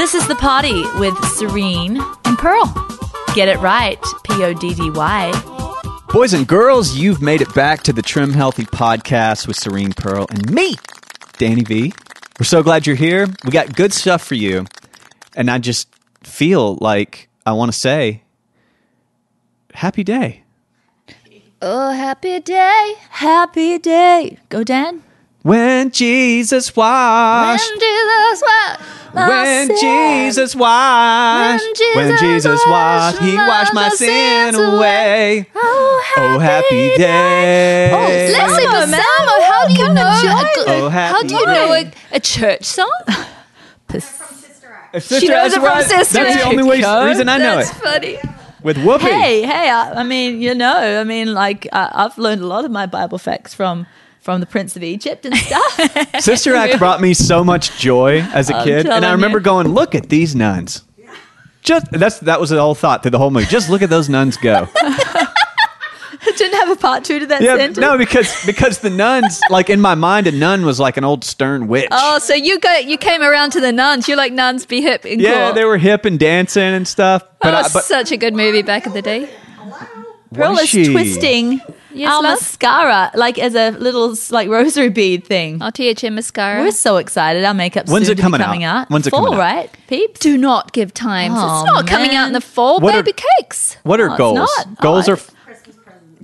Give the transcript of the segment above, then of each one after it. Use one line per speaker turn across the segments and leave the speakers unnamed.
This is the party with Serene and Pearl. Get it right, P O D D Y.
Boys and girls, you've made it back to the Trim Healthy podcast with Serene Pearl and me, Danny V. We're so glad you're here. We got good stuff for you. And I just feel like I want to say, happy day.
Oh, happy day, happy day. Go, Dan.
When Jesus washed.
When Jesus washed. my
When. Jesus washed,
When
when
Jesus
Jesus washed, He
washed
washed my
my
sin
sins away.
away.
Oh, happy,
Oh, day.
Oh, Leslie
Samo,
Basamo,
Samo,
how do you know? A.
Oh,
how do you know a, a church song?
Sister,
She knows
that's
it from
right.
Sister
That's the only way,
Go.
reason I know
That's
it.
funny.
With Whoopi.
Hey, hey! I, I mean, you know, I mean, like uh, I've learned a lot of my Bible facts from from the Prince of Egypt and stuff.
Sister Act brought me so much joy as a
I'm
kid, and I remember
you.
going, "Look at these nuns." Just that's that was the whole thought through the whole movie. Just look at those nuns go.
Didn't have a part two to that
yeah,
sentence.
no, because because the nuns, like in my mind, a nun was like an old stern witch.
Oh, so you go, you came around to the nuns. You're like nuns, be hip and
yeah,
cool.
they were hip and dancing and stuff. But
oh,
I, but
such a good movie back in the day.
Pearl
was
is twisting
Yes,
our
love?
mascara like as a little like rosary bead thing.
Our THM mascara.
We're so excited. Our makeup's
When's
soon
it
to be
coming
coming
out?
out.
When's it
Fall,
coming out?
right, peeps?
Do not give times.
Oh,
it's not coming out in the fall.
What are-
Baby cakes.
what are
Oh, it's
goals?
not.
Goals
Oh,
are
Christmas.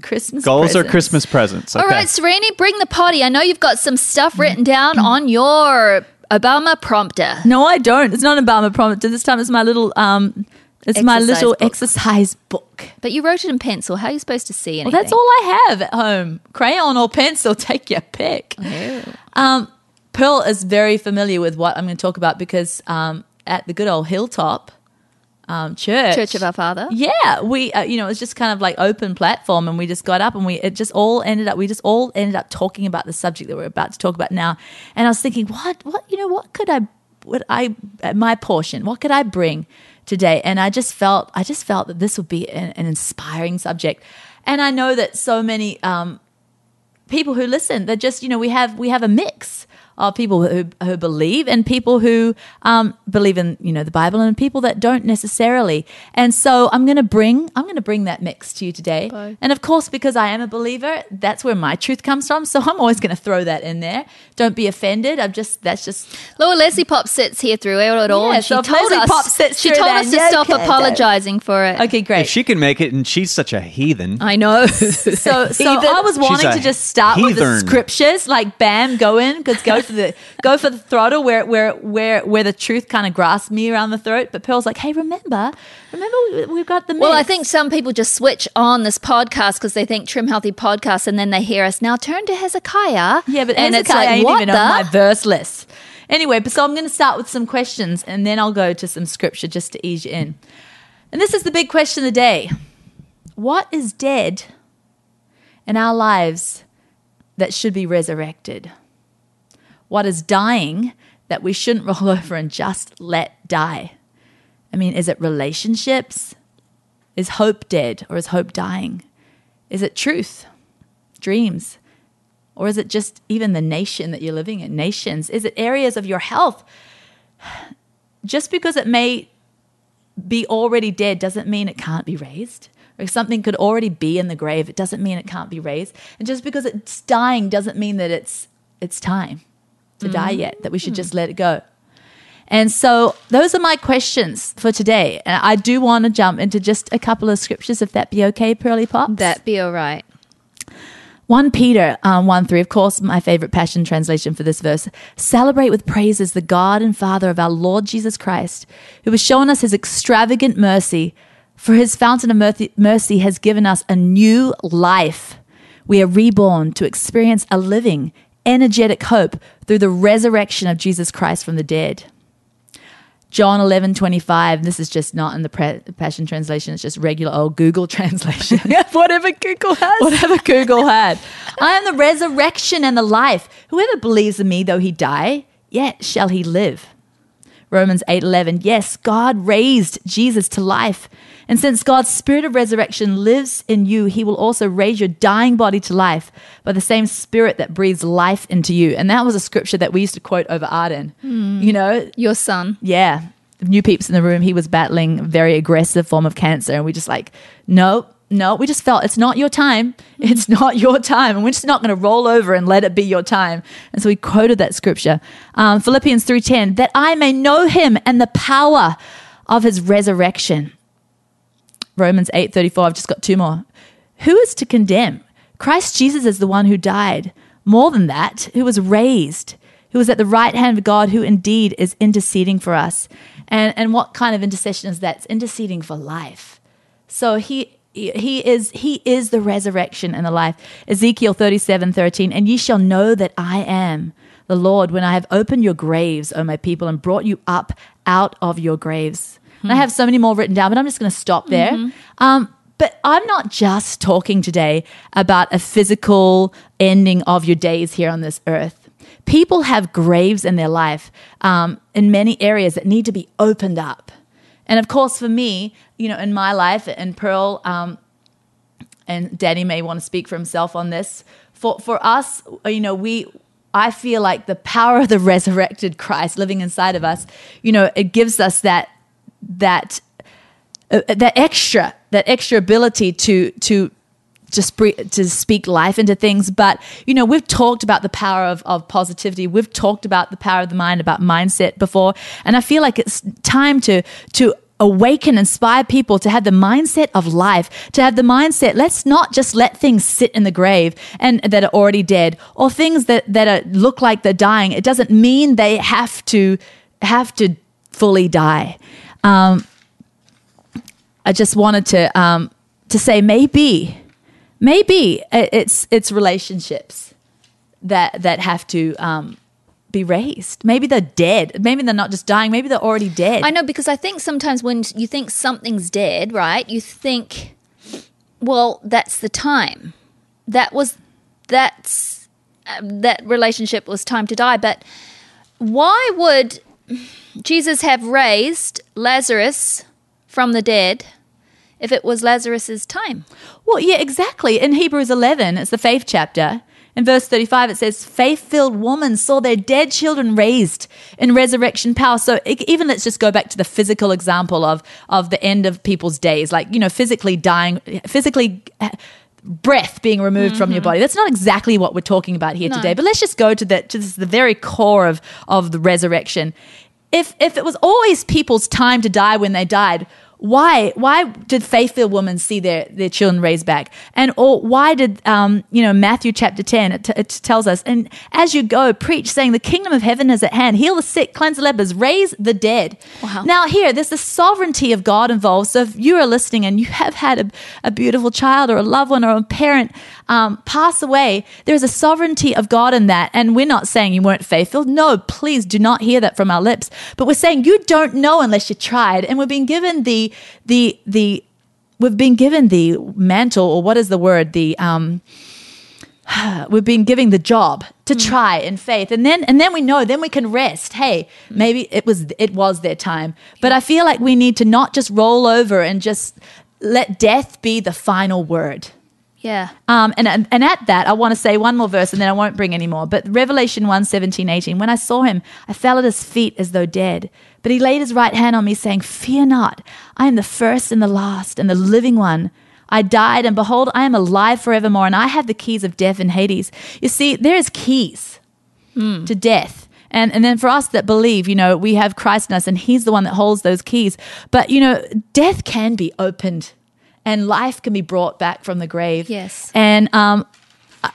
Presents.
Goals are
presents.
Christmas presents. Okay.
All right, Sereni, bring the potty. I know you've got some stuff written down on your Obama prompter.
No, I don't. It's not an Obama prompter. This time it's my little um it's my little
book.
exercise book.
But you wrote it in pencil. How are you supposed to see anything?
Well, that's all I have at home. Crayon or pencil, take your pick. Um, Pearl is very familiar with what I'm going to talk about because um, at the good old Hilltop um, church,
Church of Our Father.
yeah, we uh, you know it was just kind of like open platform, and we just got up and we it just all ended up we just all ended up talking about the subject that we're about to talk about now. And I was thinking, what what you know what could I what I my portion what could I bring today? And I just felt I just felt that this would be an, an inspiring subject. And I know that so many um, people who listen they're just you know we have we have a mix of people who, who believe and people who um, believe in you know the bible and people that don't necessarily. And so i'm going to bring i'm going to bring that mix to you today.
Bye.
and of course because i am a believer that's where my truth comes from. So i'm always going to throw that in there. Don't be offended. I'm just that's just
Laura Leslie Pop sits here through it all,
Yeah,
and she
so
told
Leslie
us
Pop sits
she told
that,
us to
yeah,
stop
okay,
apologizing for it.
okay great.
If she can make it, and she's such a heathen.
I know.
so so I was wanting to just start with the scriptures, like bam, go in, because go for the go for the throttle where where where where the truth kind of grasps me around the throat. But Pearl's like, hey, remember, remember, we- we've got the
Well, I think some people just switch on this podcast because they think Trim Healthy Podcast, and then they hear us now turn to Hezekiah.
yeah, but
and
Hezekiah
it's like
ain't
what
even
the?
on my verse list. Anyway, but so I'm going to start with some questions, and then I'll go to some scripture just to ease you in. And this is the big question of the day: What is dead in our lives that should be resurrected? What is dying that we shouldn't roll over and just let die? I mean, is it relationships? Is hope dead or is hope dying? Is it truth, dreams? Or is it just even the nation that you're living in? Nations? Is it areas of your health? Just because it may be already dead doesn't mean it can't be raised. Or something could already be in the grave, it doesn't mean it can't be raised. And just because it's dying doesn't mean that it's it's time to die yet, that we should just let it go. And so those are my questions for today. And I do want to jump into just a couple of scriptures, if that be okay, Pearly Pop.
That be all right.
1 Peter um, 1 3, of course, my favorite passion translation for this verse. Celebrate with praises the God and Father of our Lord Jesus Christ, who has shown us his extravagant mercy. For his fountain of mercy has given us a new life. We are reborn to experience a living, energetic hope through the resurrection of Jesus Christ from the dead. John 11, 25. This is just not in the pre- Passion Translation. It's just regular old Google translation.
Whatever Google has.
Whatever Google had. I am the resurrection and the life. Whoever believes in me, though he die, yet shall he live. Romans 8:11 Yes, God raised Jesus to life. And since God's spirit of resurrection lives in you, he will also raise your dying body to life by the same spirit that breathes life into you. And that was a scripture that we used to quote over Arden. You know,
Your son.
yeah. new peeps in the room, he was battling a very aggressive form of cancer, and we just like, no, no, we just felt it's not your time. It's not your time, and we're just not going to roll over and let it be your time. And so we quoted that scripture, um, Philippians three ten, that I may know Him and the power of His resurrection. Romans eight thirty four. I've just got two more. Who is to condemn? Christ Jesus is the one who died. More than that, who was raised, who was at the right hand of God, who indeed is interceding for us. And and what kind of intercession is that? It's interceding for life. So he he is he is the resurrection and the life. Ezekiel 37, 13, and ye shall know that I am the Lord when I have opened your graves, O my people, and brought you up out of your graves. And I have so many more written down, but I'm just going to stop there. Um, but I'm not just talking today about a physical ending of your days here on this earth. People have graves in their life um, in many areas that need to be opened up. And of course, for me, you know, in my life, and Pearl um, and Danny may want to speak for himself on this. For for us, you know, we I feel like the power of the resurrected Christ living inside of us, you know, it gives us that that uh, that extra that extra ability to to just bre- to speak life into things. But you know we've talked about the power of, of positivity. We've talked about the power of the mind about mindset before. And i feel like it's time to to awaken inspire people to have the mindset of life to have the mindset let's not just let things sit in the grave and that are already dead or things that that are, look like they're dying. It doesn't mean they have to have to fully die um, I just wanted to um, to say maybe maybe it's it's relationships that that have to um, be raised. Maybe they're dead. Maybe they're not just dying. Maybe they're already dead.
I know because I think sometimes when you think something's dead, right? You think, well, that's the time. That was that's uh, that relationship was time to die. But why would Jesus have raised Lazarus from the dead if it was Lazarus's time?
Well, yeah, exactly. In Hebrews 11, it's the faith chapter. In verse 35, it says, Faith filled women saw their dead children raised in resurrection power. So, even let's just go back to the physical example of, of the end of people's days, like, you know, physically dying, physically uh, breath being removed from your body. That's not exactly what we're talking about here
No.
today. But let's just go to the to this, the very core of of the resurrection. If if it was always people's time to die when they died, why why did faith-filled women see their their children raised back? And or why did um you know Matthew chapter ten it, t- it tells us and as you go preach saying the kingdom of heaven is at hand, heal the sick, cleanse the lepers, raise the dead.
Wow.
Now here there's the sovereignty of God involved. So if you are listening and you have had a, a beautiful child or a loved one or a parent um, pass away, there's a sovereignty of God in that. And we're not saying you weren't faithful. No, please do not hear that from our lips. But we're saying you don't know unless you tried. And we've been given the the the we've been given the mantle or what is the word the um we've been giving the job to try in faith and then and then we know then we can rest hey maybe it was it was their time but i feel like we need to not just roll over and just let death be the final word
Yeah.
um, and, and and at that, I want to say one more verse and then I won't bring any more. But Revelation 1 17, 18. When I saw him, I fell at his feet as though dead. But he laid his right hand on me, saying, Fear not, I am the first and the last and the living one. I died, and behold, I am alive forevermore, and I have the keys of death and Hades. You see, there is keys to death. And, and then for us that believe, you know, we have Christ in us and he's the one that holds those keys. But, you know, death can be opened and life can be brought back from the grave.
Yes.
And um,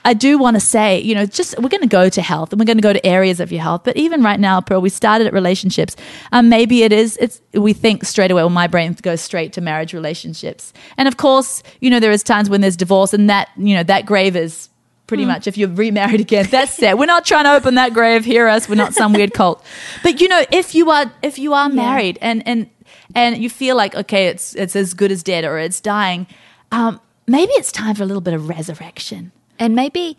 I- do want to say, you know, just we're going to go to health and we're going to go to areas of your health. But even right now, Pearl, we started at relationships. Um, maybe it is, it's, we think straight away, well, my brain goes straight to marriage relationships. And of course, you know, there is times when there's divorce and that, you know, that grave is pretty much if you're remarried again that's it we're not trying to open that grave hear us we're not some weird cult but you know if you are if you are married and and and you feel like okay it's it's as good as dead or it's dying um maybe it's time for a little bit of resurrection
And maybe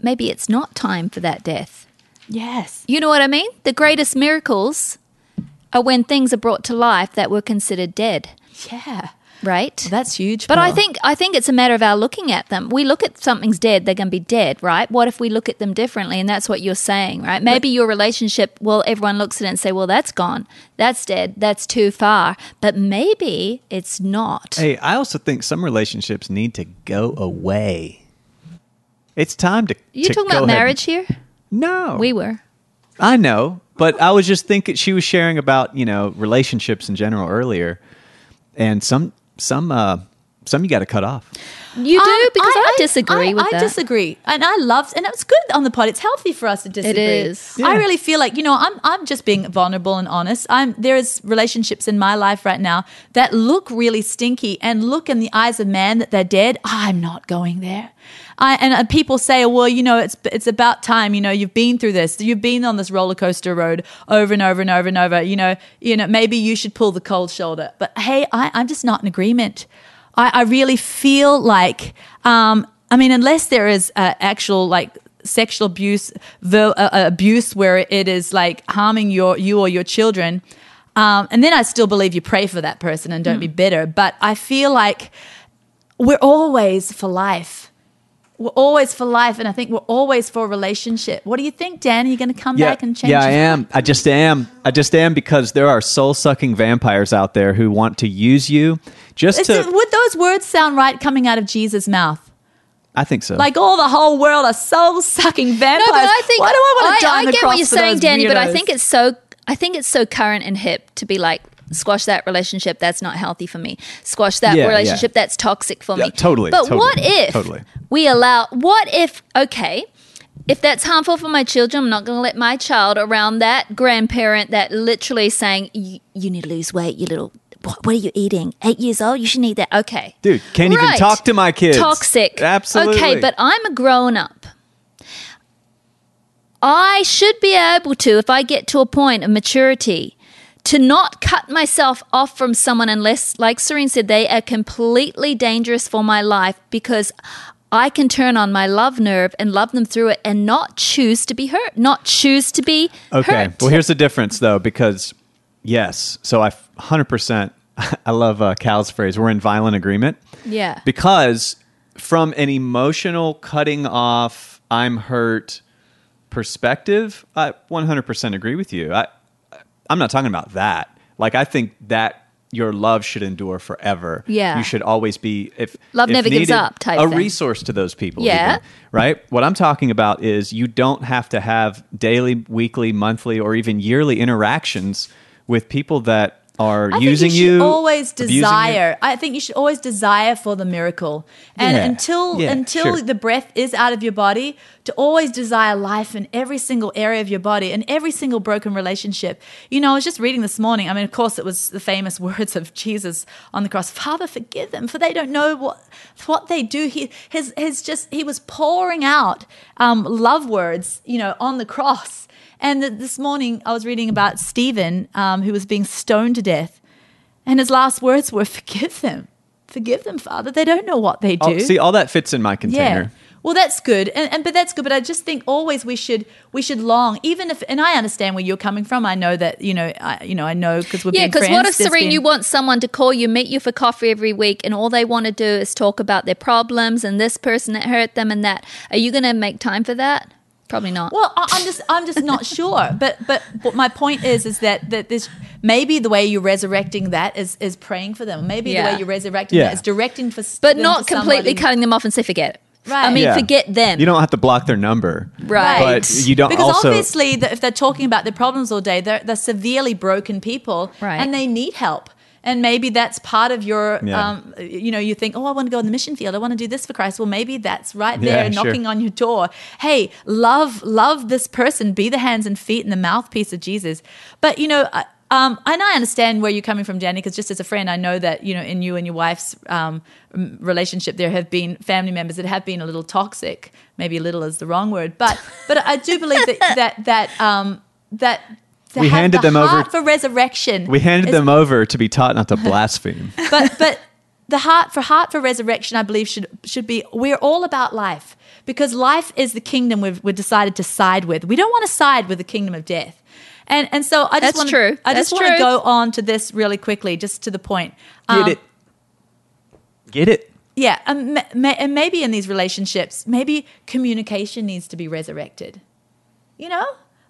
maybe it's not time for that death.
yes
You know what I mean? The greatest miracles are when things are brought to life that were considered dead.
yeah
right?
That's huge.
But I think I think it's a matter of our looking at them. We look at something's dead, they're going to be dead, right? What if we look at them differently? And that's what you're saying, right? Maybe your relationship, well, everyone looks at it and say, well, that's gone, that's dead, that's too far. But maybe it's not.
Hey, I also think some relationships need to go away. It's time to.
you
to
talking
go
about
ahead
marriage here?
No,
We were.
I know, but I was just thinking she was sharing about you know relationships in general earlier, and some some uh some you got to cut off.
You do
Um,
because I, disagree
I,
with
I
that.
disagree, and I love, and it's good on the pod. It's healthy for us to disagree.
is.
I really feel like you know, I'm I'm just being vulnerable and honest. I'm there is relationships in my life right now that look really stinky and look in the eyes of man that they're dead. I'm not going there. I, and uh, people say, well, you know, it's it's about time. You know, you've been through this. You've been on this roller coaster road over and over and over and over. You know, you know, maybe you should pull the cold shoulder. But hey, I, I'm just not in agreement. I, I really feel like, um, I mean, unless there is uh, actual like sexual abuse, ver- uh, uh, abuse where it is like harming your you or your children, um, and then I still believe you pray for that person and don't be bitter. But I feel like we're always for life. We're always for life, and I think we're always for a relationship. What do you think, Dan? Are you going to come back and change?
Yeah, I am. I just am. I just am because there are soul sucking vampires out there who want to use you just
Is
to.
it- would those words sound right coming out of Jesus' mouth?
I think so.
Like all the whole world are soul sucking vampires.
No, but I think
why do I want to
I,
dime
I get what you're saying,
those
Danny, but I think it's so I think it's so current and hip to be like squash that relationship that's not healthy for me. Squash that
Yeah,
relationship
yeah.
that's toxic for
Yeah,
me.
totally,
But
totally,
what if
totally.
we allow what if okay, if that's harmful for my children, I'm not going to let my child around that grandparent that literally saying you, need to lose weight, you little what, what are you eating? Eight years old? You shouldn't eat that. Okay.
Dude, can't even talk to my kids.
Toxic.
Absolutely.
Okay, but I'm a grown up. I should be able to, if I get to a point of maturity, to not cut myself off from someone unless, like Serene said, they are completely dangerous for my life because I can turn on my love nerve and love them through it and not choose to be hurt, not choose to be
Okay.
hurt.
Well, here's the difference, though, because yes, so I 100%, I love uh, Cal's phrase, we're in violent agreement.
Yeah.
Because from an emotional cutting off, I'm hurt perspective, I 100% agree with you. I, I'm not talking about that. Like, I think that your love should endure forever.
Yeah.
You should always be, if
Love
if
never gives up type
a
thing.
resource to those people.
Yeah.
even, right? What I'm talking about is you don't have to have daily, weekly, monthly, or even yearly interactions with people that are
I
using
you should
you.
always desire. I think you should always desire for the miracle, and
Yeah,
until
yeah,
until
sure.
the breath is out of your body, to always desire life in every single area of your body and every single broken relationship. You know, I was just reading this morning. I mean, of course, it was the famous words of Jesus on the cross: "Father, forgive them, for they don't know what what they do." He his his just he was pouring out um, love words, you know, on the cross. And th- this morning, I was reading about Stephen, um, who was being stoned to death. And his last words were, Forgive them. Forgive them, Father. They don't know what they do.
Oh, see, all that fits in my container.
yeah. Well, that's good. And, and but that's good. But I just think always we should we should long, even if and I understand where you're coming from. I know that, you know, I you know, I know because we've
Yeah,
been
because
friends.
what if
there's
Serene,
been-
you want someone to call you, meet you for coffee every week, and all they want to do is talk about their problems and this person that hurt them and that? Are you going to make time for that? Probably not.
Well, I- I'm just I'm just not sure. But but what my point is is that that this maybe the way you're resurrecting that is is praying for them. Maybe the way you're resurrecting
Yeah.
that is directing for
but
them
not
to
completely
somebody-
cutting them off and say forget it.
Right.
I mean,
Yeah.
forget them.
You don't have to block their number.
Right.
But you don't
because
also.
obviously that if they're talking about their problems all day they're, they're severely broken people
Right.
and they need help and maybe that's part of your
Yeah.
um, you know you think oh i want to go in the mission field i want to do this for christ well maybe that's right
Yeah,
there
sure.
knocking on your door hey love love this person be the hands and feet and the mouthpiece of jesus but you know I- um, and I understand where you're coming from, Danny, because just as a friend, I know that you know in you and your wife's um, relationship, there have been family members that have been a little toxic. Maybe a little is the wrong word, but but I do believe that that that um, that
We
have
handed
the
them over-
for resurrection.
we handed them over to be taught not to blaspheme.
but but the heart for heart for resurrection, I believe should should be we're all about life because life is the kingdom we've we decided to side with. We don't want to side with the kingdom of death. And and so I just
That's
want
true.
I just want to go on to this really quickly, just to the point. Um,
Get it. get it.
Yeah, um, ma- ma- and maybe in these relationships, maybe communication needs to be resurrected. You know,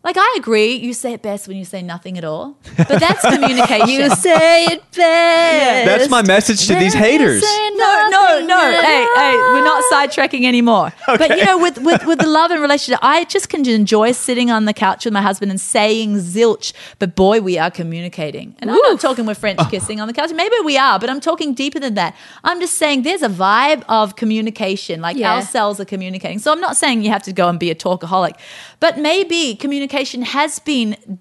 like I agree, you say it best when you say nothing at all, but that's communication.
You say it best.
That's my message to these
when you
haters.
say
no, no, no. Hey, hey, we're not sidetracking anymore. Okay. But you know, with, with with the love and relationship, I just can enjoy sitting on the couch with my husband and saying zilch. But boy, we are communicating. And I'm not talking we're French kissing on the couch. Maybe we are, but I'm talking deeper than that. I'm just saying there's a vibe of communication, like
Yeah.
our cells are communicating. So I'm not saying you have to go and be a talkaholic, but maybe communication has been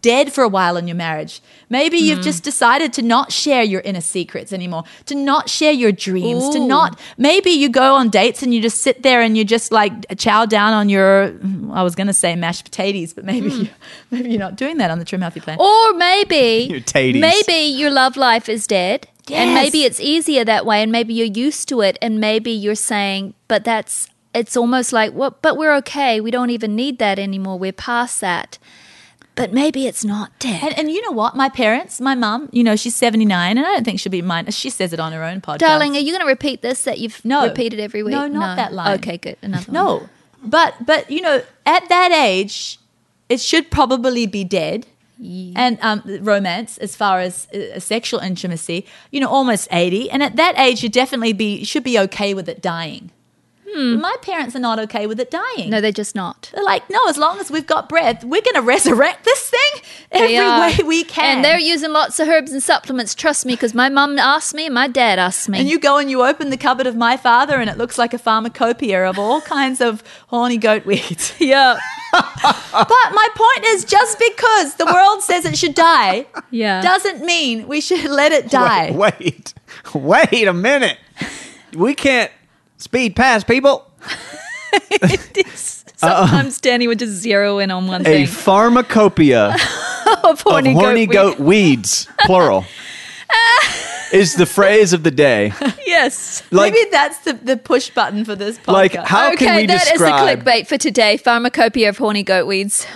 dead for a while in your marriage. Maybe you've hmm. just decided to not share your inner secrets anymore, to not share your dreams, to not. Maybe you go on dates and you just sit there and you just like chow down on your. I was going to say mashed potatoes, but maybe you, hmm. maybe you're not doing that on the Trim Healthy Plan.
Or maybe,
Your taties.
maybe your love life is dead, and maybe it's easier that way, and maybe you're used to it, and maybe you're saying, but that's it's almost like, well, but we're okay. We don't even need that anymore. We're past that. But maybe it's not dead.
And, and you know what? My parents, my mum, you know, she's 79, and I don't think she'll be mine. She says it on her own podcast.
Darling, are you going to repeat this that you've
No.
repeated every week?
No, not that line.
Okay, good. Another one.
No, but but you know, at that age, it should probably be dead. And um, romance, as far as uh, sexual intimacy, you know, almost eighty, and at that age, you definitely be should be okay with it dying. My parents are not okay with it dying.
Hmm. No, they're just not.
They're like, no, as long as we've got breath, we're going to resurrect this thing every way we can.
And they're using lots of herbs and supplements. Trust me, because my mum asked me and my dad asked me.
And you go and you open the cupboard of my father, and it looks like a pharmacopoeia of all kinds of horny goat weeds.
yeah.
But my point is, just because the world says it should die,
Yeah.
doesn't mean we should let it die.
Wait, wait, wait a minute. We can't speed past people.
Sometimes Danny would just zero in on one
A
thing.
pharmacopoeia
of horny,
of horny
goat,
goat, weeds, plural, is the phrase of the day.
Yes.
Like,
Maybe that's the, the push button for this podcast.
like how
okay,
can we
that is
describe?
the clickbait for today. Pharmacopoeia of horny goat weeds.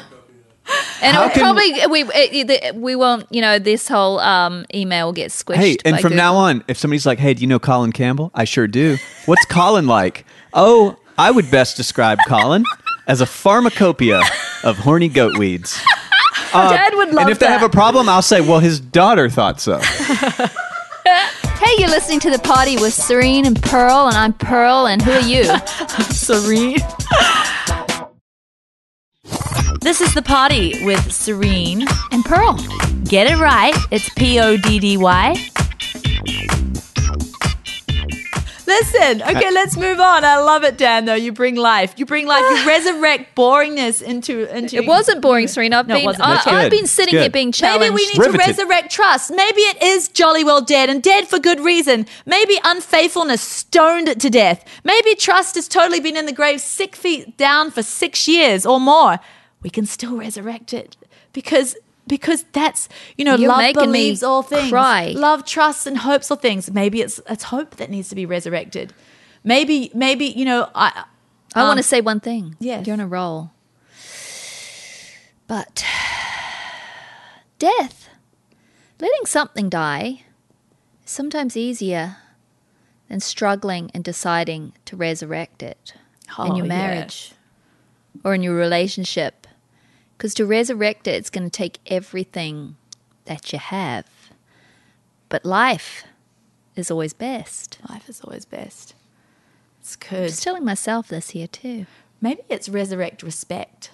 And
How
it'll
can-
probably we it, it- we won't you know this whole um, email will get squished.
Hey, and
by
from now on, if somebody's like, "Hey, do you know Colin Campbell?" I sure do. What's Colin like? Oh, I would best describe Colin as a pharmacopoeia of horny goat weeds.
Dad would love
and if they
that.
have a problem, I'll say, "Well, his daughter thought so."
hey, you're listening to the party with Serene and Pearl, and I'm Pearl, and who are you?
Serene. This is the party with Serene.
and Pearl.
Get it right. It's P O D D Y. Listen, okay, let's move on. I love it, Dan. Though you bring life, you bring life, you resurrect boringness into into.
It wasn't boring, Serene. I've
No, it
been
wasn't.
I, I've been sitting
Good.
here being challenged.
Maybe we need
Riveted.
to resurrect trust. Maybe it is jolly well dead and dead for good reason. Maybe unfaithfulness stoned it to death. Maybe trust has totally been in the grave six feet down for six years or more. We can still resurrect it because because that's you know
You're
love believes all things.
cry.
Love trusts and hopes all things. Maybe it's it's hope that needs to be resurrected. Maybe maybe you know I
I want
Um,
to say one thing.
yes.
You're on a roll. But death, letting something die, is sometimes easier than struggling and deciding to resurrect it in
Oh,
your
yeah.
marriage or in your relationship. Because to resurrect it, it's going to take everything that you have. But life is always best.
life is always best. It's good.
I'm just telling myself this here too.
Maybe it's resurrect respect.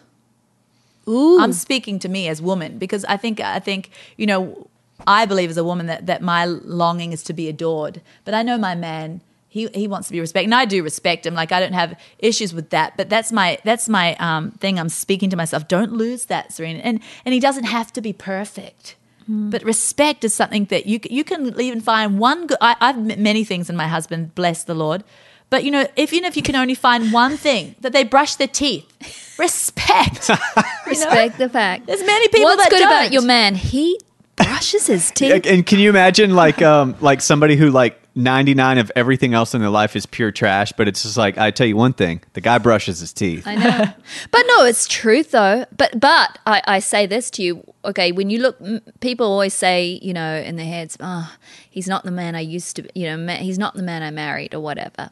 Ooh.
I'm speaking to me as woman because I think I think you know I believe as a woman that that my longing is to be adored, but I know my man. He, he wants to be respected, and I do respect him. Like I don't have issues with that, but that's my that's my um, thing. I'm speaking to myself. Don't lose that, Serena. And and he doesn't have to be perfect, but respect is something that you c- you can even find one good. I, I've met many things in my husband. Bless the Lord. But you know, if, even if you can only find one thing that they brush their teeth, respect.
Respect the fact.
There's many people
What's
that
good about
don't.
your man? He brushes his
Yeah,
teeth.
And can you imagine like um like somebody who like 99 of everything else in their life is pure trash, but it's just like, I tell you one thing the guy brushes his teeth.
I know. but no, it's truth though. But but I, I say this to you. Okay, when you look, people always say, you know, in their heads, oh, he's not the man I used to, be, you know, ma- he's not the man I married or whatever.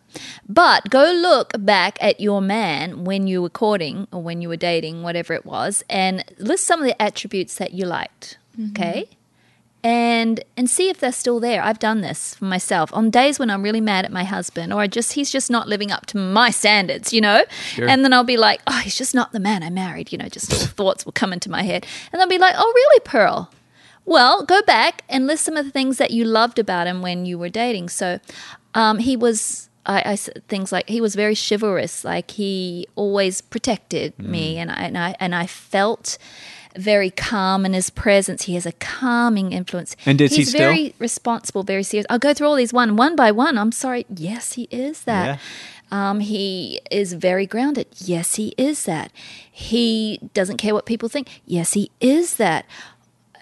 But go look back at your man when you were courting or when you were dating, whatever it was, and list some of the attributes that you liked. Mm-hmm. Okay and and see if they're still there. I've done this for myself on days when I'm really mad at my husband or I just he's just not living up to my standards, you know. And then I'll be like, oh, he's just not the man I married, you know. Just little thoughts will come into my head, and I'll be like, oh, really, Pearl? Well, go back and list some of the things that you loved about him when you were dating. So, um, he was. I, I things like he was very chivalrous. Like he always protected me, and I and I and I felt very calm in his presence. He has a calming influence.
And is he
He's
still?
very responsible, very serious. I'll go through all these one one by one. I'm sorry. Yes, he is that. Um, he is very grounded. Yes, he is that. He doesn't care what people think. Yes, he is that.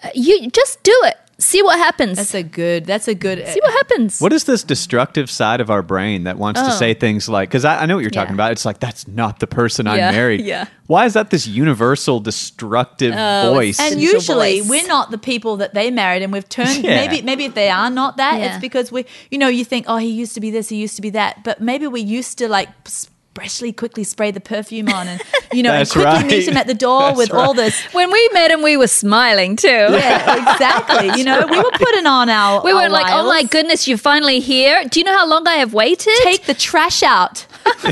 Uh, You just do it. See what happens.
That's a good. That's a good.
See what happens.
What is this destructive side of our brain that wants to
Oh.
say things like, because I, I know what you're talking
Yeah.
about. It's like, that's not the person I married.
yeah.
Why is that this universal destructive
Oh,
voice?
and usually
voice.
we're not the people that they married and we've turned
Yeah.
maybe maybe if they are not that
Yeah.
it's because we you know you think oh he used to be this he used to be that but maybe we used to like especially quickly spray the perfume on and you know and quickly
right.
meet him at the door
That's
with all this
when we met him, we were smiling too.
yeah exactly you know we were putting on our
We
our
were like, "Oh my goodness, you're finally here! Do you know how long I have waited?"
take the trash out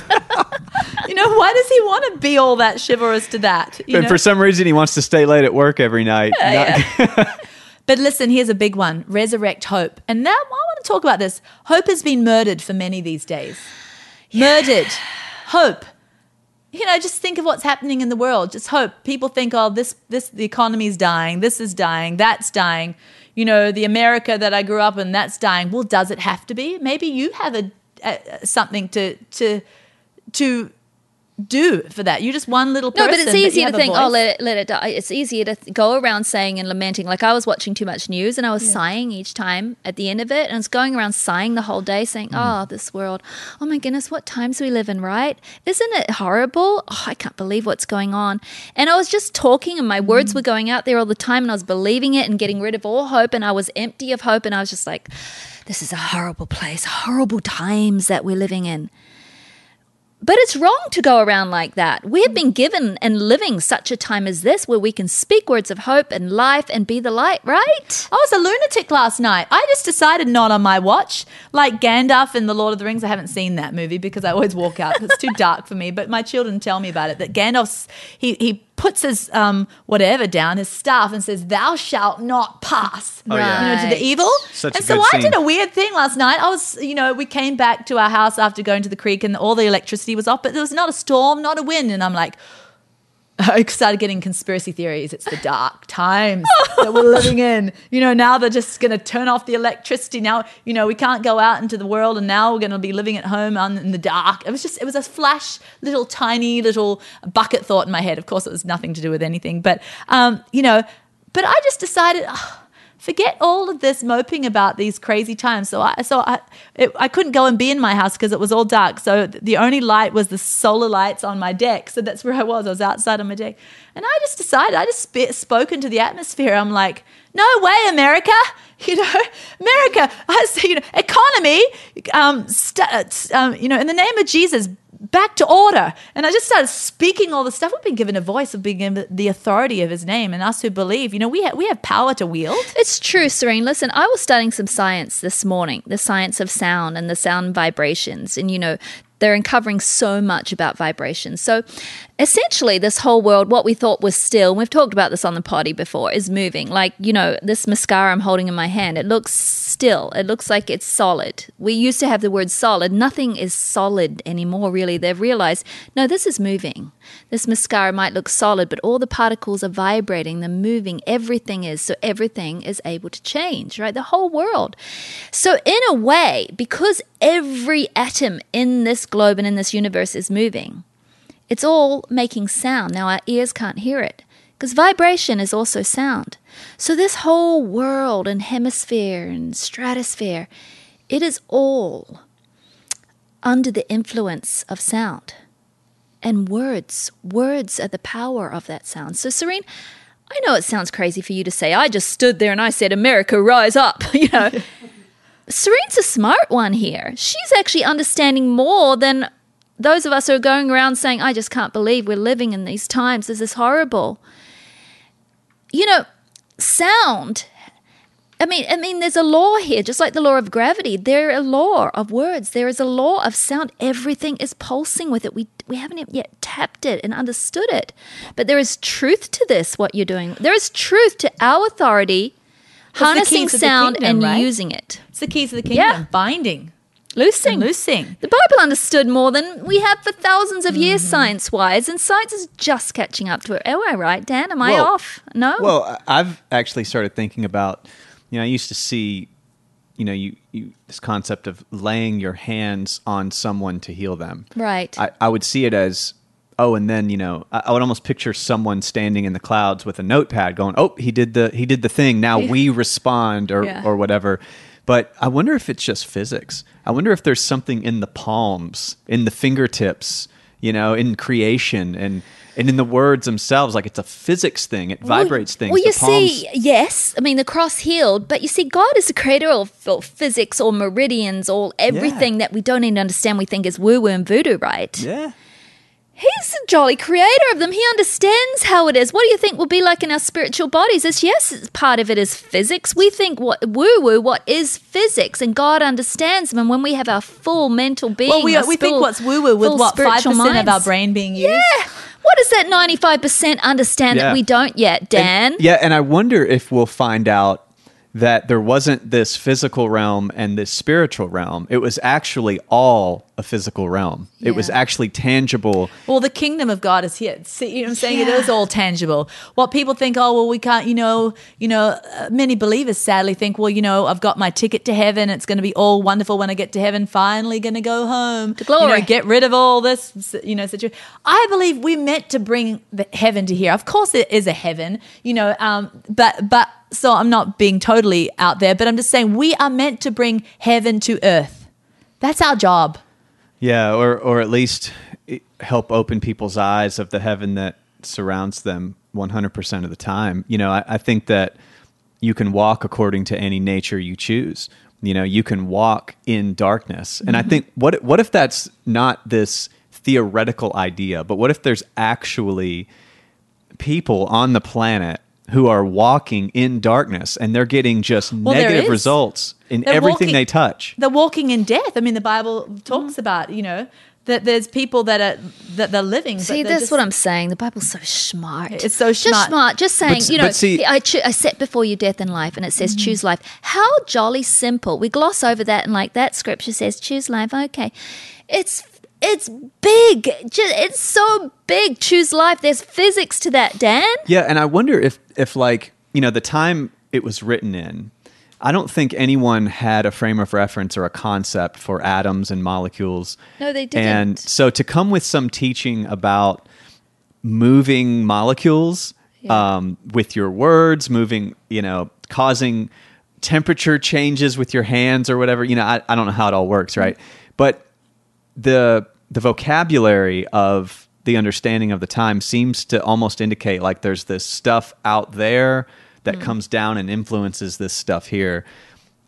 you know why does he want to be all that chivalrous to that you
and
know?
for some reason, he wants to stay late at work every night. Not-
But listen, here's a big one resurrect hope. And now I want to talk about this. Hope has been murdered for many these days. Murdered. Hope. You know, just think of what's happening in the world. Just hope. People think, oh, this, this, the economy's dying. This is dying. That's dying. You know, the America that I grew up in, that's dying. Well, does it have to be? Maybe you have a, a something to, to, to do for that. You're just one little person.
No, but it's easier to think, oh, let it, let it die. It's easier to th- go around saying and lamenting. Like I was watching too much news and I was sighing each time at the end of it. And it's going around sighing the whole day, saying, mm. oh, this world. Oh my goodness, what times we live in, right? Isn't it horrible? Oh, I can't believe what's going on. And I was just talking and my words mm. were going out there all the time and I was believing it and getting rid of all hope. And I was empty of hope. And I was just like, this is a horrible place, horrible times that we're living in. But it's wrong to go around like that. We have been given and living such a time as this where we can speak words of hope and life and be the light, right?
I was a lunatic last night. I just decided not on my watch. Like Gandalf in The Lord of the Rings. I haven't seen that movie because I always walk out it's too dark for me. But my children tell me about it that Gandalf he, he puts his um, whatever down, his staff, and says, Thou shalt not pass.
Oh, yeah.
You know, to the evil.
Such a
and so
good
I
scene.
did a weird thing last night. I was, you know, we came back to our house after going to the creek and all the electricity was off, but there was not a storm, not a wind. And I'm like, I started getting conspiracy theories. It's the dark times that we're living in. You know, now they're just going to turn off the electricity. Now, you know, we can't go out into the world, and now we're going to be living at home in the dark. It was just, it was a flash, little tiny little bucket thought in my head. Of course, it was nothing to do with anything, but um, you know, but I just decided. "Ah, forget all of this moping about these crazy times. So I, so I, it, I couldn't go and be in my house because it was all dark. So the only light was the solar lights on my deck. So that's where I was. I was outside on my deck, and I just decided. I just sp- spoke into the atmosphere. I'm like, no way, America. You know, America. I say, you know, economy. Um, st- um, you know, in the name of Jesus, back to order. And I just started speaking all the stuff. We've been given a voice, we've been given the authority of his name, and us who believe, you know, we have we have power to wield.
It's true, Serene. Listen, I was studying some science this morning, the science of sound and the sound vibrations. And, you know, they're uncovering so much about vibrations. So essentially, this whole world, what we thought was still, we've talked about this on the potty before, is moving. Like, you know, this mascara I'm holding in my hand, it looks still. It looks like it's solid. We used to have the word solid. Nothing is solid anymore, really. They've realized, no, this is moving. This mascara might look solid, but all the particles are vibrating, they're moving, everything is. So everything is able to change, right? The whole world. So, in a way, because every atom in this globe and in this universe is moving, it's all making sound. Now, our ears can't hear it because vibration is also sound. So, this whole world and hemisphere and stratosphere it is all under the influence of sound and words. Words are the power of that sound. So, Serene, I know it sounds crazy for you to say, I just stood there and I said, America, rise up. you know, Serene's a smart one here. She's actually understanding more than those of us who are going around saying, I just can't believe we're living in these times. This is horrible. You know, sound. I mean, I mean, there's a law here, just like the law of gravity. There is a law of words. There is a law of sound. Everything is pulsing with it. We we haven't yet tapped it and understood it, but there is truth to this. What you're doing, there is truth to our authority, harnessing
keys of the
sound
kingdom,
and
right?
using it,
It's the keys of the kingdom.
Yeah.
Binding.
Loosing,
And loosing.
The Bible understood more than we have for thousands of years, mm-hmm. science wise, and science is just catching up to it. Am I right, Dan? Am I off? No.
Well, I- I've actually started thinking about, you know, I used to see, you know, you, you this concept of laying your hands on someone to heal them.
Right.
I, I would see it as, oh, and then you know, I, I would almost picture someone standing in the clouds with a notepad, going, oh, he did the he did the thing. Now we respond, or
Yeah.
or whatever. But I wonder if it's just physics. I wonder if there's something in the palms, in the fingertips, you know, in creation and and in the words themselves. Like it's a physics thing. It vibrates things.
Well, you see, yes. I mean, the cross healed, but you see, God is the creator of, of physics or meridians or everything that we don't even understand. We think is woo woo and voodoo, right?
Yeah.
He's the jolly creator of them. He understands how it is. What do you think will be like in our spiritual bodies? It's yes, it's part of it is physics. We think what woo woo, what is physics, and God understands them. And when we have our full mental being,
Well, we,
our
we think what's woo woo with
full
what, 5% of our brain being used?
Yeah. What does that ninety-five percent understand
Yeah.
that we don't yet, Dan?
And- yeah, and I wonder if we'll find out that there wasn't this physical realm and this spiritual realm. It was actually all a physical realm. It was actually tangible.
Well, the kingdom of God is here. See, you know what I'm saying? It
Yeah.
is all tangible. What people think, oh, well, we can't, you know, you know, uh, many believers sadly think, well, you know, I've got my ticket to heaven. It's going to be all wonderful when I get to heaven. Finally, going to go home to
glory.
You know, get rid of all this, you know, situation. I believe we're meant to bring the heaven to here. Of course, it is a heaven, you know, um, but but so I'm not being totally out there, but I'm just saying we are meant to bring heaven to earth. That's our job.
Yeah, or or at least help open people's eyes of the heaven that surrounds them 100% of the time. You know, I, I think that you can walk according to any nature you choose. You know, you can walk in darkness. And I mm-hmm. think what what if that's not this theoretical idea, but what if there's actually people on the planet who are walking in darkness and they're getting just
Well,
negative results in
They're
everything
walking-
they touch.
they're walking in death. I mean, the Bible
Mm.
talks about you know that there's people that are that they're living.
See,
they're
that's
just-
what I'm saying. The Bible's so smart.
It's so
Just
smart.
smart. Just saying,
s-
you know,
see-
I, cho- I set before you death and life, and it says
Mm-hmm.
choose life. How jolly simple. We gloss over that, and like that scripture says, choose life. Okay, it's it's big. It's so big. Choose life. There's physics to that, Dan.
Yeah, and I wonder if if like you know the time it was written in, I don't think anyone had a frame of reference or a concept for atoms and molecules.
No, they didn't.
And so to come with some teaching about moving molecules
Yeah.
um, with your words, moving, you know, causing temperature changes with your hands or whatever. You know, I, I don't know how it all works, right? But the the vocabulary of the understanding of the time seems to almost indicate like there's this stuff out there that hmm. comes down and influences this stuff here.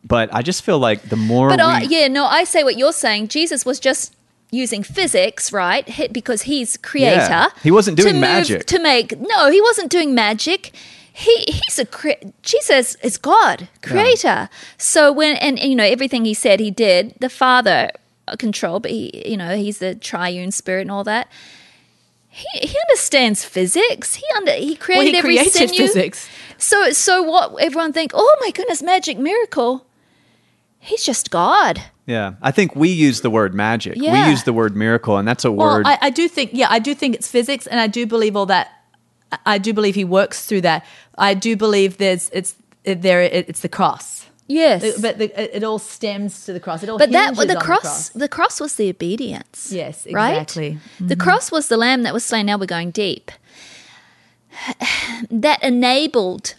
But I just feel like the more
But
we,
I, yeah, no, I say what you're saying. Jesus was just using physics, right? Because he's creator.
Yeah. He wasn't
to
doing
move-
magic.
To make no, he wasn't doing magic. He he's a cre- Jesus is God, creator. So when and, and, you know everything he said he did, the Father Uh, control, but he you know he's the triune spirit and all that. He, he understands physics. He under he created
well, he
every
created
sinew.
physics.
So so what everyone think, oh my goodness, magic miracle. He's just God.
Yeah, I think we use the word magic.
Yeah.
We use the word miracle, and that's a
Well,
word.
I, I do think, yeah, I do think it's physics, and I do believe all that. I- do believe he works through that. I do believe there's it's it, there it, it's the cross,
Yes.
But the, it, it all stems to the cross. It all
But that
hinges
the cross, the cross was the obedience.
Yes,
right?
exactly. Mm-hmm.
The cross was the lamb that was slain. Now we're going deep. That enabled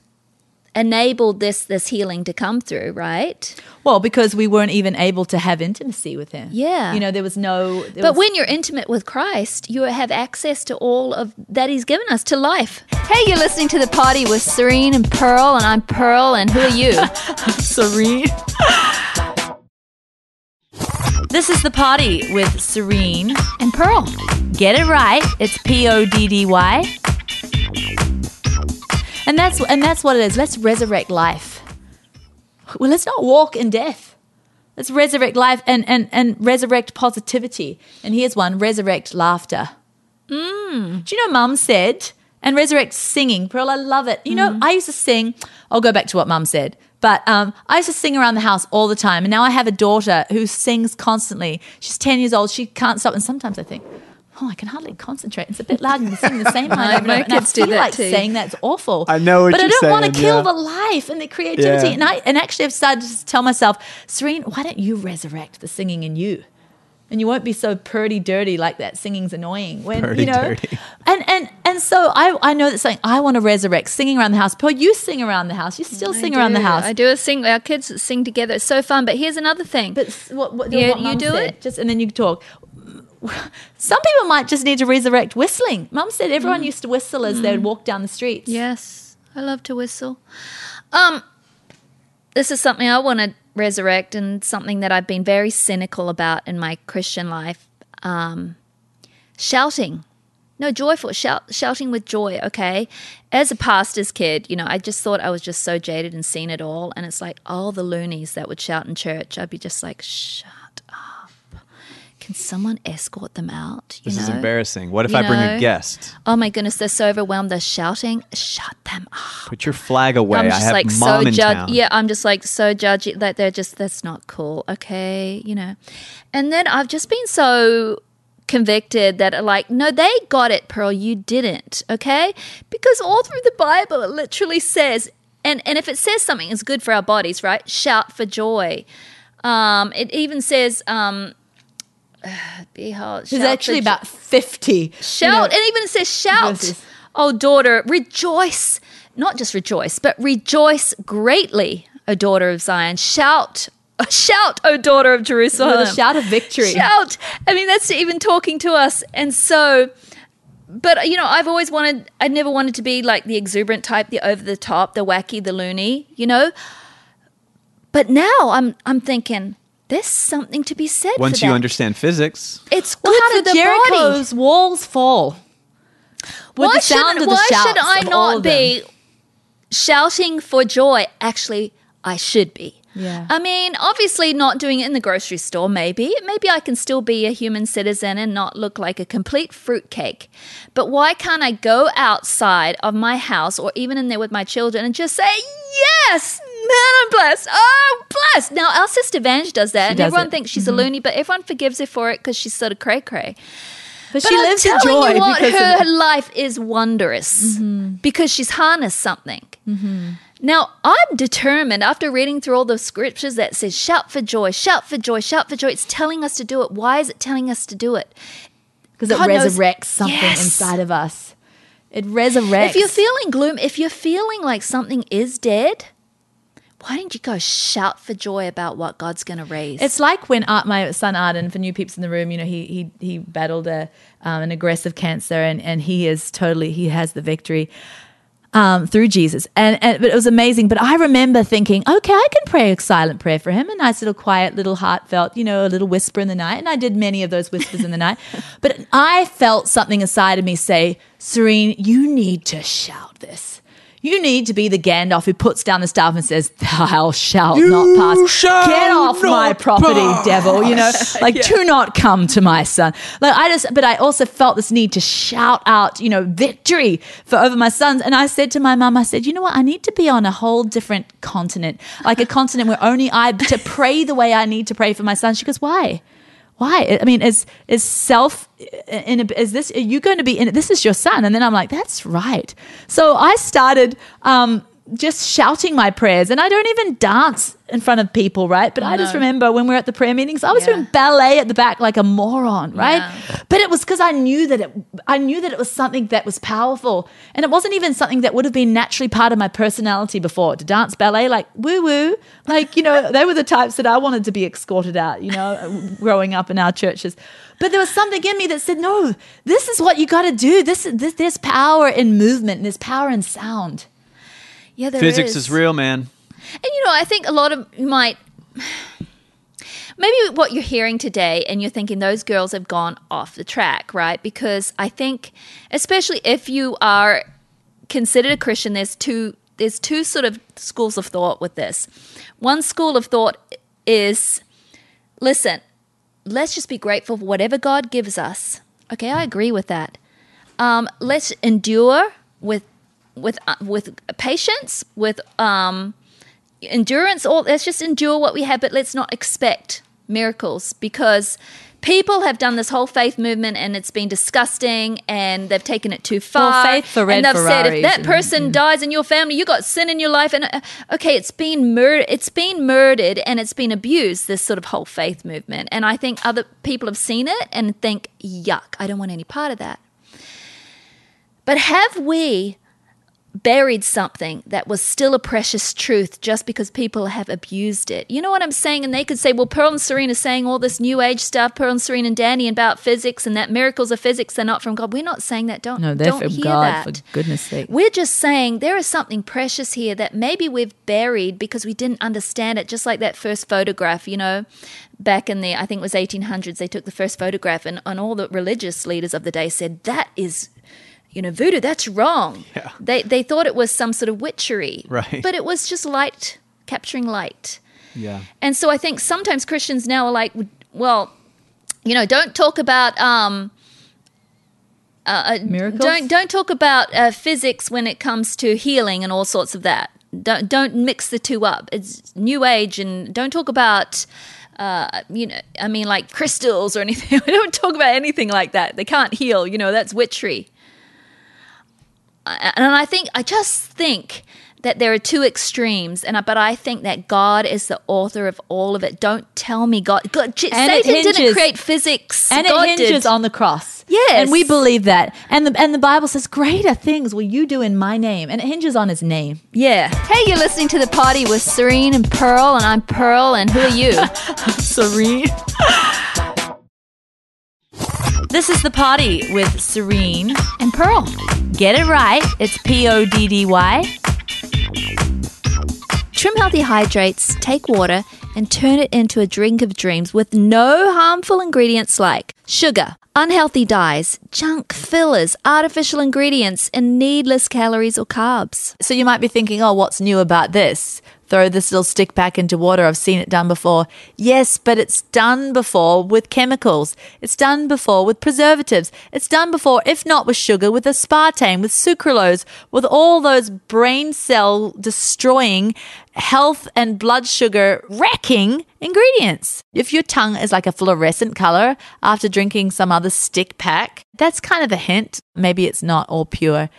enabled this this healing to come through, right?
Well, because we weren't even able to have intimacy with him.
Yeah.
You know, there was no. there
But
was-
when you're intimate with Christ, you have access to all of that He's given us to life. Hey, you're listening to the party with Serene and Pearl, and I'm Pearl, and who are you?
Serene. this is the party with Serene.
and Pearl.
Get it right. It's P O D D Y. And that's and that's what it is. Let's resurrect life. Well, let's not walk in death. Let's resurrect life and and and resurrect positivity. And here's one: resurrect laughter. Mm. Do you know? Mum said and resurrect singing. Pearl, I love it. You know, I used to sing. I'll go back to what Mum said. But um, I used to sing around the house all the time, and now I have a daughter who sings constantly. She's ten years old. She can't stop, and sometimes I think, oh, I can hardly concentrate. It's a bit loud and sing the same line.
My-
over and over, I
kids do
feel like
too.
saying that's awful.
I know what
but I
you're
don't want to kill
yeah.
the life and the creativity.
Yeah.
And I and actually, I've started to just tell myself, Serene, why don't you resurrect the singing in you? And you won't be so purdy dirty like that. Singing's annoying when you know.
Purdy-dirty.
And and and so I I know that something I want to resurrect singing around the house. Pearl, you sing around the house. You still sing
I
around the house.
I do a sing. Our kids sing together. It's so fun. But here's another thing.
But what, what,
You-
what
you do
said,
it?
just and then you talk. Some people might just need to resurrect whistling. Mum said
Mm.
everyone used to whistle as they would walk down the streets.
Yes, I love to whistle. Um, this is something I want to resurrect, and something that I've been very cynical about in my Christian life. Um, shouting, no joyful shout, shouting with joy. Okay, as a pastor's kid, you know, I just thought I was just so jaded and seen it all, and it's like all the loonies that would shout in church. I'd be just like, shut up. Can someone escort them out? You
This is embarrassing. What if
You
I bring
know?
a guest?
Oh my goodness, they're so overwhelmed. They're shouting. Shut them up.
Put your flag away.
I'm
I
just
have
like so judge. Yeah, I'm just like so judgy that they're just that's not cool. Okay, you know. And then I've just been so convicted that like no they got it pearl you didn't okay because all through the bible it literally says and and if it says something is good for our bodies right shout for joy um it even says um behold
There's
shout
actually about 50.
Shout, and even it says shout.
verses.
Oh, daughter, rejoice. Not just rejoice, but rejoice greatly, O daughter of Zion. Shout, shout, O daughter of Jerusalem.
A shout of victory.
Shout. I mean, that's even talking to us. And so, but you know, I've always wanted, I never wanted to be like the exuberant type, the over the top, the wacky, the loony, you know? But now I'm, I'm thinking, there's something to be said
Once
for
you
that.
understand physics,
It's
Well, how
for
did
the body.
Jericho's walls fall? With
why
the sound
should,
of the
why should I
of
not be shouting for joy? Actually, I should be.
Yeah.
I mean, obviously, not doing it in the grocery store, maybe. Maybe I can still be a human citizen and not look like a complete fruitcake. But why can't I go outside of my house or even in there with my children and just say, Yes, man, I'm blessed. Oh, I'm blessed. Now, our sister Vange does that, and
does
everyone
it.
thinks she's a loony, but everyone forgives her for it because she's sort of cray cray.
But,
But
she
I'm
lives in joy
you what,
because
her life is wondrous
Mm-hmm.
because she's harnessed something. Now I'm determined after reading through all the scriptures that says "shout for joy, shout for joy, shout for joy." It's telling us to do it. Why is it telling us to do it?
because it
God knows-
resurrects something
Yes.
inside of us. It resurrects.
If you're feeling gloom, if you're feeling like something is dead, why don't you go shout for joy about what God's going to raise?
It's like when Art, my son Arden, for new peeps in the room, you know, he he he battled a um, an aggressive cancer, and and he is totally he has the victory um, through Jesus, and and but it was amazing. But I remember thinking, okay, I can pray a silent prayer for him, a nice little quiet, little heartfelt, you know, a little whisper in the night, and I did many of those whispers in the night. But I felt something inside of me say, Serene, you need to shout this. You need to be the Gandalf who puts down the staff and says, "Thou shalt not pass.
shall
Get off my property,
pass."
devil." You know, like do not come to my son. Like I just, but I also felt this need to shout out, you know, victory for over my sons. And I said to my mum, I said, you know what? I need to be on a whole different continent, like a continent where only I to pray the way I need to pray for my sons. She goes, why? Why? I mean, is is self in a, is this are you going to be in? This is your son, and then I'm like, that's right. So I started um, just shouting my prayers. And I don't even dance in front of people, right? But I just remember when we were at the prayer meetings, I was
Yeah.
doing ballet at the back like a moron, right?
Yeah.
But it was because I knew that it I knew that it was something that was powerful. And it wasn't even something that would have been naturally part of my personality before. To dance ballet, like woo woo. Like, you know, they were the types that I wanted to be escorted out, you know, growing up in our churches. But there was something in me that said, no, this is what you got to do. This, is this, there's power in movement and there's power in sound.
Yeah,
Physics is real, man.
And you know, I think a lot of you might maybe what you're hearing today and you're thinking those girls have gone off the track, right? Because I think especially if you are considered a Christian, there's two there's two sort of schools of thought with this. One school of thought is listen, let's just be grateful for whatever God gives us. Okay, I agree with that. Um, let's endure with with uh, with patience, with um, endurance. All let's just endure what we have, but let's not expect miracles because people have done this whole faith movement and it's been disgusting and they've taken it too far.
faith for red
and they've said if
Ferraris
that
and-
person dies in your family, you got sin in your life. And uh, okay, it's been mur- it's been murdered and it's been abused. This sort of whole faith movement, and I think other people have seen it and think, yuck, I don't want any part of that. But have we buried something that was still a precious truth just because people have abused it? You know what I'm saying? And they could say, well, Pearl and Serena saying all this new age stuff, Pearl and Serena and Danny about physics and that miracles of physics, they're not from God. We're not saying that. Don't,
No, they're
don't
from
hear
God,
that.
for goodness sake.
We're just saying there is something precious here that maybe we've buried because we didn't understand it, just like that first photograph, you know. Back in the, I think it was 1800s, they took the first photograph, and, and all the religious leaders of the day said, That is, you know, voodoo, that's wrong.
Yeah.
They, they thought it was some sort of witchery.
Right.
But it was just light, capturing light.
Yeah.
And so I think sometimes Christians now are like, well, you know, don't talk about um, uh, uh,
Miracles?
Don't don't talk about uh, physics when it comes to healing and all sorts of that. Don't don't mix the two up. It's New Age, and don't talk about. Uh, you know, I mean, like crystals or anything. We don't talk about anything like that. They can't heal. You know, that's witchery. And I think I just think that there are two extremes, and I, but I think that God is the author of all of it. Don't tell me God. God J-
And it
Satan didn't create physics,
And
God
it hinges
did.
on the cross.
Yes.
And we believe that. And the and the Bible says, Greater things will you do in my name. And it hinges on his name.
Yeah. Hey, you're listening to the Poddy with Serene and Pearl, and I'm Pearl, and who are you?
Serene. This is the Poddy with Serene.
and Pearl.
Get it right. It's P O D D Y.
Trim Healthy Hydrates take water and turn it into a drink of dreams with no harmful ingredients like sugar, unhealthy dyes, junk fillers, artificial ingredients, and needless calories or carbs.
So you might be thinking, oh, what's new about this? Throw this little stick back into water. I've seen it done before. Yes, but it's done before with chemicals. It's done before with preservatives. It's done before, if not with sugar, with aspartame, with sucralose, with all those brain cell destroying, health and blood sugar wrecking ingredients. If your tongue is like a fluorescent color after drinking some other stick pack, that's kind of a hint. Maybe it's not all pure.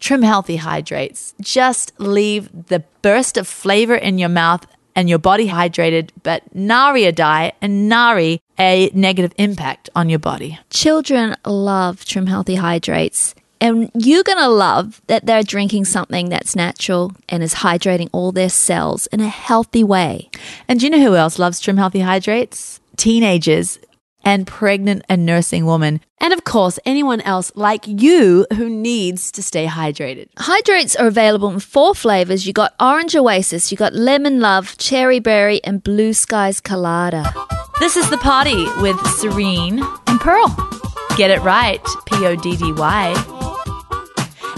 Trim Healthy Hydrates. Just leave the burst of flavor in your mouth and your body hydrated, but nari a dye and nari a negative impact on your body.
Children love Trim Healthy Hydrates. And you're going to love that they're drinking something that's natural and is hydrating all their cells in a healthy way.
And do you know who else loves Trim Healthy Hydrates? Teenagers and pregnant and nursing women. And of course, anyone else like you who needs to stay hydrated.
Hydrates are available in four flavors. You got Orange Oasis, you got Lemon Love, Cherry Berry, and Blue Skies Colada.
This is the Poddy with Serene and Pearl. Get it right, P O D D Y.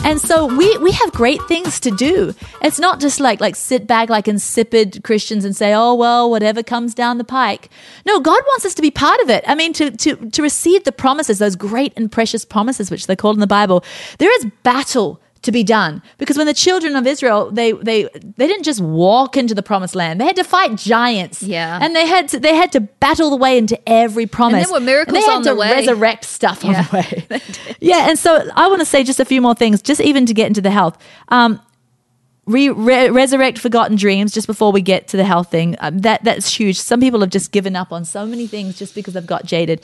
And so we we have great things to do. It's not just like like sit back like insipid Christians and say, "Oh well, whatever comes down the pike." No, God wants us to be part of it. I mean, to to to receive the promises, those great and precious promises which they're called in the Bible. There is battle to be done because when the children of Israel they they they didn't just walk into the promised land. They had to fight giants.
Yeah.
And they had to they had to battle the way into every promise.
there were miracles
And they had
on
to
the way.
resurrect stuff
Yeah,
on the way. yeah, and so I want to say just a few more things, just even to get into the health. Um, Re- re- resurrect forgotten dreams just before we get to the health thing. Um, that that's huge. Some people have just given up on so many things just because they've got jaded.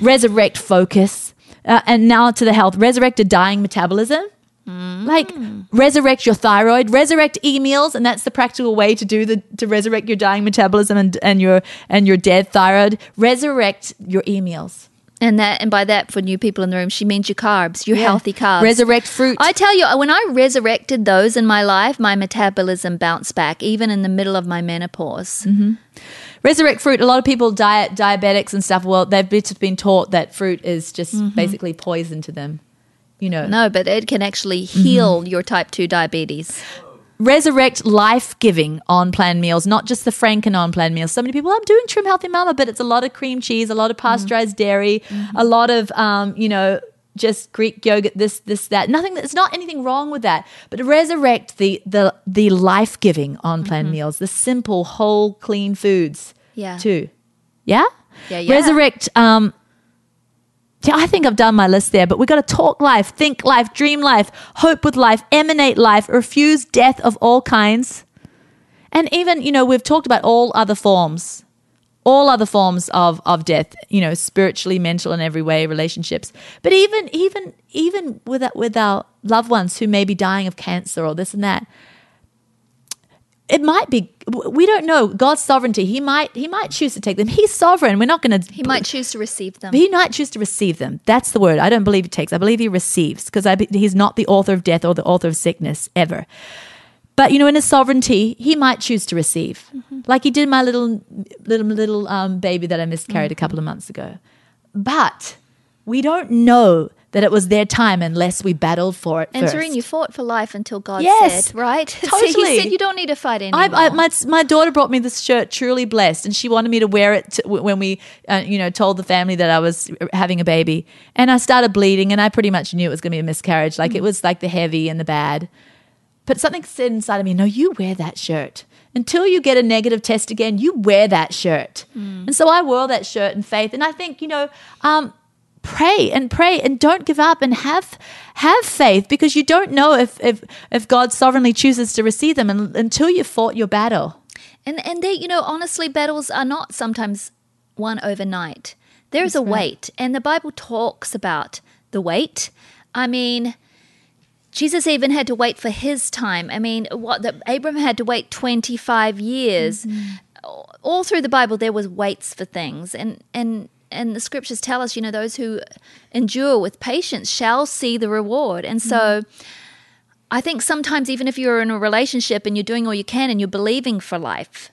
Resurrect focus, uh, and now to the health. Resurrect a dying metabolism. Like resurrect your thyroid, resurrect e-meals, and that's the practical way to do the to resurrect your dying metabolism and, and your and your dead thyroid. Resurrect your e-meals.
And that, and by that, for new people in the room, she means your carbs, your
Yeah.
healthy carbs.
Resurrect fruit.
I tell you, when I resurrected those in my life, my metabolism bounced back, even in the middle of my menopause.
Mm-hmm. resurrect fruit. A lot of people diet diabetics and stuff. Well, they've been been taught that fruit is just basically poison to them. You know,
No, but it can actually
Mm-hmm.
heal your type two diabetes.
resurrect life giving on plan meals, not just the Franken on plan meals. So many people, I'm doing Trim Healthy Mama, but it's a lot of cream cheese, a lot of pasteurized dairy, a lot of, um, you know, just Greek yogurt, this, this, that. Nothing. There's not anything wrong with that. But resurrect the the the life giving on plan meals, the simple, whole, clean foods.
Yeah.
Too. Yeah.
Yeah, yeah.
Resurrect. Um, yeah, I think I've done my list there, but we've got to talk life, think life, dream life, hope with life, emanate life, refuse death of all kinds. And even, you know, we've talked about all other forms, all other forms of, of death, you know, spiritually, mental, in every way, relationships. But even, even, even with, with our loved ones who may be dying of cancer or this and that, it might be, we don't know God's sovereignty. He might, he might choose to take them. He's sovereign. We're not going to,
He might choose to receive them.
he might choose to receive them. That's the word. I don't believe he takes. I believe he receives because he's not the author of death or the author of sickness ever. But you know, in his sovereignty, he might choose to receive, like he did my little little little um, baby that I miscarried a couple of months ago. But we don't know that it was their time unless we battled for it
and. Serene, you fought for life until God
Yes.
said, right? So
Totally.
he said you don't need to fight anymore.
I, I, my my daughter brought me this shirt, truly blessed, and she wanted me to wear it to, when we, uh, you know, told the family that I was having a baby. And I started bleeding, and I pretty much knew it was going to be a miscarriage. Like it was like the heavy and the bad. But something said inside of me, no, you wear that shirt. Until you get a negative test again, you wear that shirt. And so I wore that shirt in faith. And I think, you know, um, pray and pray and don't give up and have have faith because you don't know if if, if God sovereignly chooses to receive them and, until you fought your battle.
And and they, you know, honestly, battles are not sometimes won overnight. There's a wait, and the Bible talks about the wait. I mean, Jesus even had to wait for his time. I mean, what that Abram had to wait 25 years. Mm-hmm. All through the Bible there was waits for things. And and and the scriptures tell us, you know, those who endure with patience shall see the reward. And so mm-hmm. I think sometimes even if you're in a relationship and you're doing all you can and you're believing for life,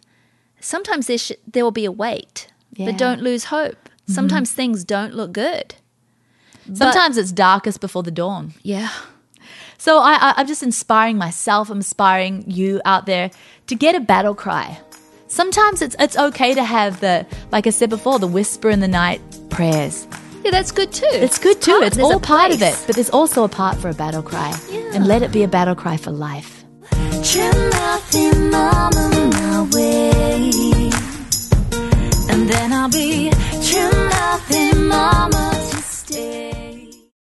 sometimes there sh- there will be a wait.
Yeah.
But don't lose hope. Mm-hmm. Sometimes things don't look good.
Sometimes it's darkest before the dawn.
Yeah.
So I, I, I'm just inspiring myself. I'm inspiring you out there to get a battle cry. Sometimes it's it's okay to have the, like I said before, the whisper in the night prayers.
Yeah, that's good too.
It's good too.
Oh,
it's all part of it, but there's also a part for a battle cry. And let it be a battle cry for life.
Trim healthy mama my way. And then I'll be trim healthy mama